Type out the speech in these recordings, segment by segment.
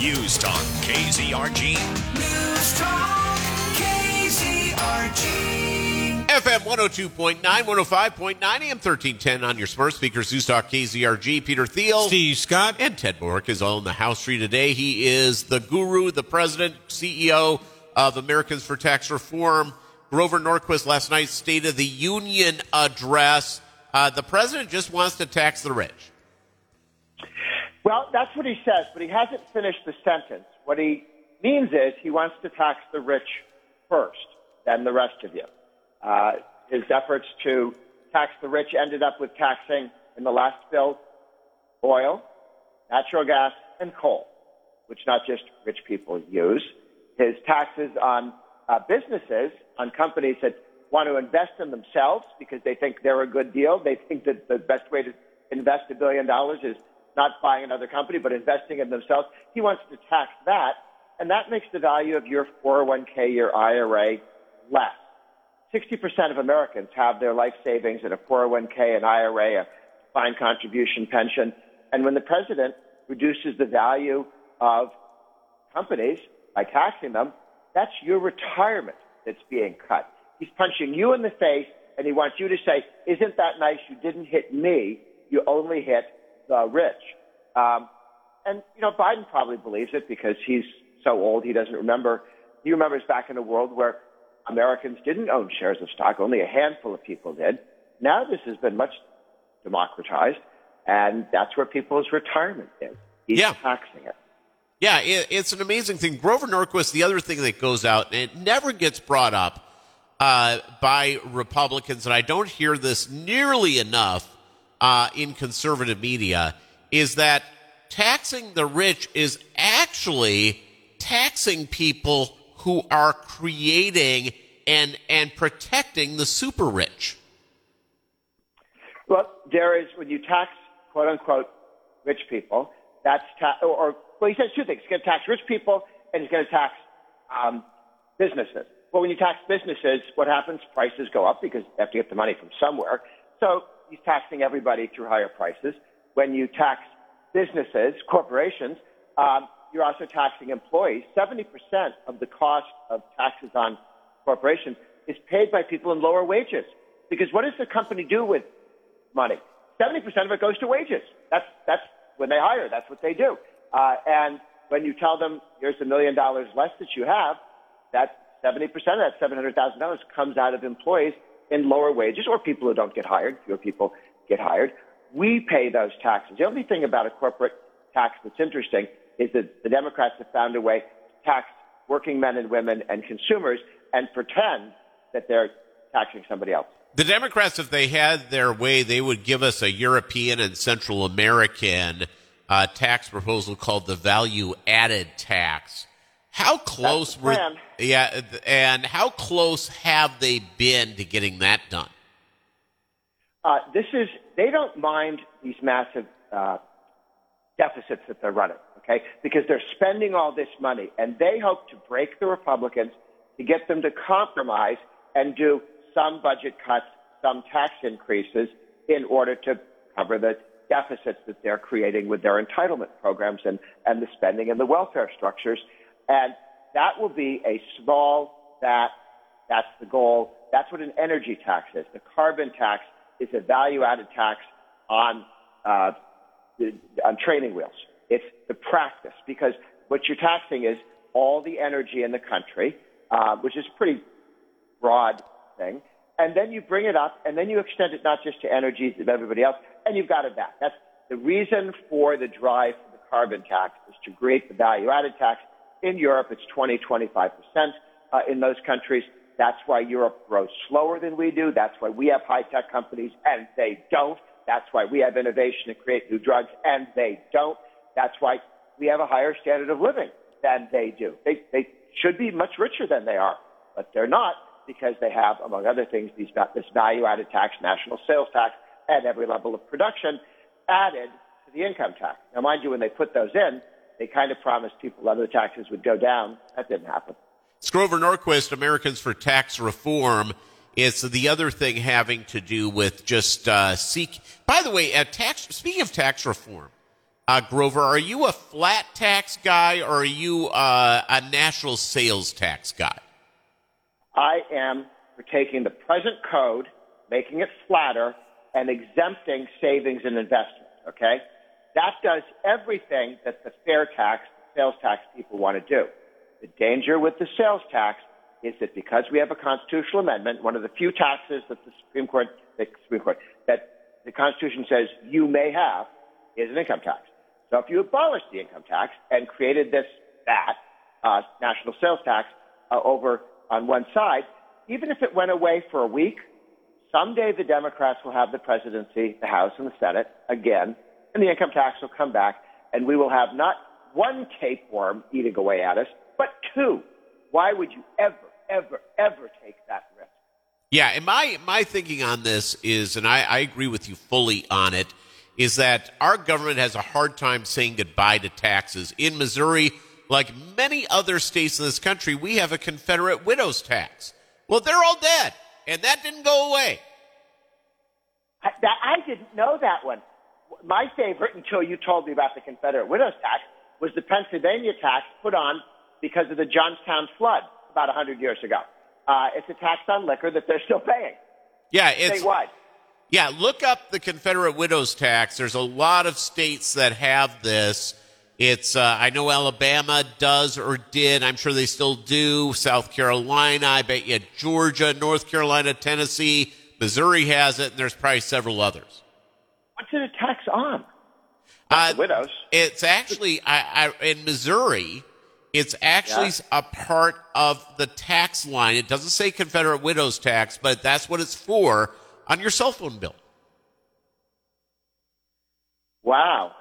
News Talk KZRG. News Talk KZRG. FM 102.9, 105.9, AM 1310 on your smart speakers. News Talk KZRG. Peter Thiel. Steve Scott. And Ted Bork is on the House Street today. He is the guru, the president, CEO of Americans for Tax Reform. Grover Norquist last night's State of the Union address. Uh, the president just wants to tax the rich. Well, that's what he says, but he hasn't finished the sentence. What he means is he wants to tax the rich first, then the rest of you. Uh, his efforts to tax the rich ended up with taxing in the last bill oil, natural gas, and coal, which not just rich people use. His taxes on uh, businesses, on companies that want to invest in themselves because they think they're a good deal. They think that the best way to invest a billion dollars is not buying another company, but investing in themselves. He wants to tax that, and that makes the value of your 401k, your IRA, less. 60% of Americans have their life savings in a 401k, an IRA, a defined contribution pension. And when the president reduces the value of companies by taxing them, that's your retirement that's being cut. He's punching you in the face, and he wants you to say, Isn't that nice? You didn't hit me. You only hit the rich. Um, and, you know, Biden probably believes it because he's so old he doesn't remember. He remembers back in a world where Americans didn't own shares of stock, only a handful of people did. Now this has been much democratized, and that's where people's retirement is. He's Yeah. taxing it. Yeah, it, it's an amazing thing. Grover Norquist, the other thing that goes out, and it never gets brought up uh, by Republicans, and I don't hear this nearly enough uh, in conservative media, is that taxing the rich is actually taxing people who are creating and and protecting the super rich. Well, there is when you tax quote unquote rich people, that's ta- or, or well, he says two things: he's going to tax rich people and he's going to tax um, businesses. Well, when you tax businesses, what happens? Prices go up because they have to get the money from somewhere. So he's taxing everybody through higher prices. When you tax businesses, corporations, um, you're also taxing employees. 70% of the cost of taxes on corporations is paid by people in lower wages. Because what does the company do with money? 70% of it goes to wages. That's, that's when they hire. That's what they do. Uh, and when you tell them, here's a million dollars less that you have, that 70% of that $700,000 comes out of employees in lower wages or people who don't get hired. Fewer people get hired. We pay those taxes. The only thing about a corporate tax that's interesting is that the Democrats have found a way to tax working men and women and consumers and pretend that they're taxing somebody else. The Democrats, if they had their way, they would give us a European and Central American uh, tax proposal called the value added tax. How close were. Yeah, and how close have they been to getting that done? Uh, this is, they don't mind these massive uh, deficits that they're running, okay? Because they're spending all this money and they hope to break the Republicans to get them to compromise and do some budget cuts, some tax increases in order to cover the deficits that they're creating with their entitlement programs and, and the spending and the welfare structures. And that will be a small, that, that's the goal. That's what an energy tax is. The carbon tax is a value added tax on, uh, the, on training wheels. It's the practice because what you're taxing is all the energy in the country, uh, which is a pretty broad thing. And then you bring it up and then you extend it not just to energies but everybody else and you've got it back. That's the reason for the drive for the carbon tax is to create the value added tax. In Europe, it's 20, 25% uh, in those countries. That's why Europe grows slower than we do. That's why we have high tech companies and they don't. That's why we have innovation to create new drugs and they don't. That's why we have a higher standard of living than they do. They, they should be much richer than they are, but they're not because they have, among other things, these, this value added tax, national sales tax at every level of production added to the income tax. Now, mind you, when they put those in, they kind of promised people other taxes would go down. That didn't happen. It's Grover Norquist, Americans for Tax Reform. It's the other thing having to do with just uh, seek. By the way, at tax. Speaking of tax reform, Uh, Grover, are you a flat tax guy or are you uh, a national sales tax guy? I am for taking the present code, making it flatter, and exempting savings and investment. Okay, that does everything that the fair tax, sales tax people want to do. The danger with the sales tax is that because we have a constitutional amendment, one of the few taxes that the Supreme Court, the Supreme Court, that the Constitution says you may have is an income tax. So if you abolished the income tax and created this that uh, national sales tax uh, over on one side, even if it went away for a week, someday the Democrats will have the presidency, the House, and the Senate again, and the income tax will come back, and we will have not one tapeworm eating away at us, but two. Why would you ever, ever, ever take that risk? Yeah, and my my thinking on this is, and I, I agree with you fully on it, is that our government has a hard time saying goodbye to taxes. In Missouri, like many other states in this country, we have a Confederate widows tax. Well, they're all dead, and that didn't go away. I, that, I didn't know that one. My favorite, until you told me about the Confederate widows tax, was the Pennsylvania tax put on because of the Johnstown flood about 100 years ago. Uh, it's a tax on liquor that they're still paying Yeah, it's statewide. Yeah, look up the Confederate widows tax. There's a lot of states that have this. It's uh, I know Alabama does or did. I'm sure they still do. South Carolina, I bet you Georgia, North Carolina, Tennessee, Missouri has it, and there's probably several others. What's it a tax on? Uh, widows. It's actually I, I, in Missouri. It's actually Yeah. a part of the tax line. It doesn't say Confederate widows tax, but that's what it's for on your cell phone bill. Wow.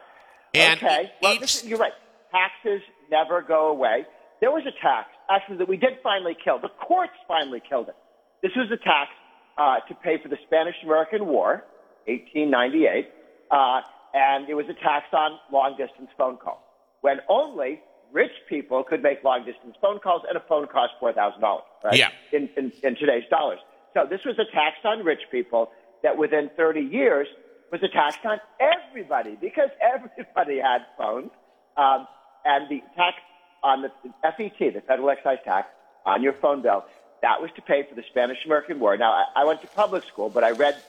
And okay. Well, each- you're right. Taxes never go away. There was a tax, actually, that we did finally kill. The courts finally killed it. This was a tax uh, to pay for the Spanish American War, 1898, uh, and it was a tax on long distance phone calls when only rich people could make long distance phone calls, and a phone cost $4,000, right? Yeah. In, in, in today's dollars. So this was a tax on rich people that within 30 years was a tax on everybody because everybody had phones. Um, and the tax on the FET, the federal excise tax, on your phone bill, that was to pay for the Spanish American War. Now, I, I went to public school, but I read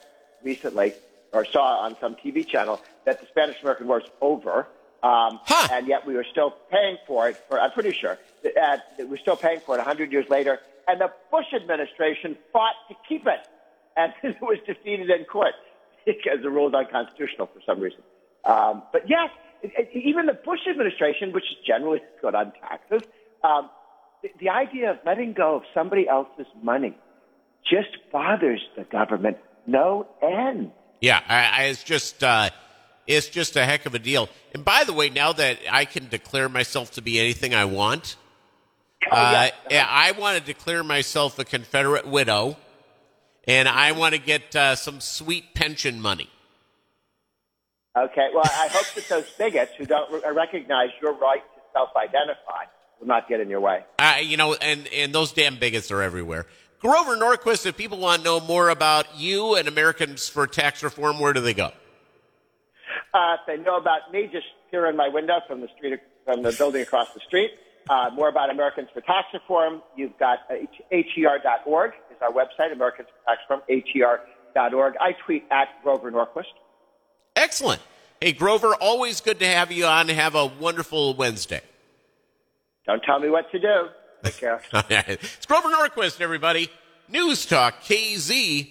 recently or saw on some TV channel that the Spanish American War is over. Um, Huh. And yet we were still paying for it. For I'm pretty sure that, uh, that we're still paying for it 100 years later. And the Bush administration fought to keep it, and it was defeated in court because the rule is unconstitutional for some reason. Um, but yes, it, it, even the Bush administration, which is generally good on taxes, um, the, the idea of letting go of somebody else's money just bothers the government no end. Yeah, I, I, it's just uh, it's just a heck of a deal. And by the way, now that I can declare myself to be anything I want, Oh, uh, yeah, I want to declare myself a Confederate widow, and I want to get uh, some sweet pension money. Okay, well, I hope that those bigots who don't re- recognize your right to self-identify will not get in your way. Uh, you know, and and those damn bigots are everywhere. Grover Norquist, if people want to know more about you and Americans for Tax Reform, where do they go? Uh, if they know about me, just here in my window from the street, from the building across the street. Uh, more about Americans for Tax Reform, you've got uh, atr.org is our website, Americans for Tax Reform, atr.org. I tweet at Grover Norquist. Excellent. Hey, Grover, always good to have you on. Have a wonderful Wednesday. Don't tell me what to do. It's Grover Norquist, everybody. News Talk KZRG.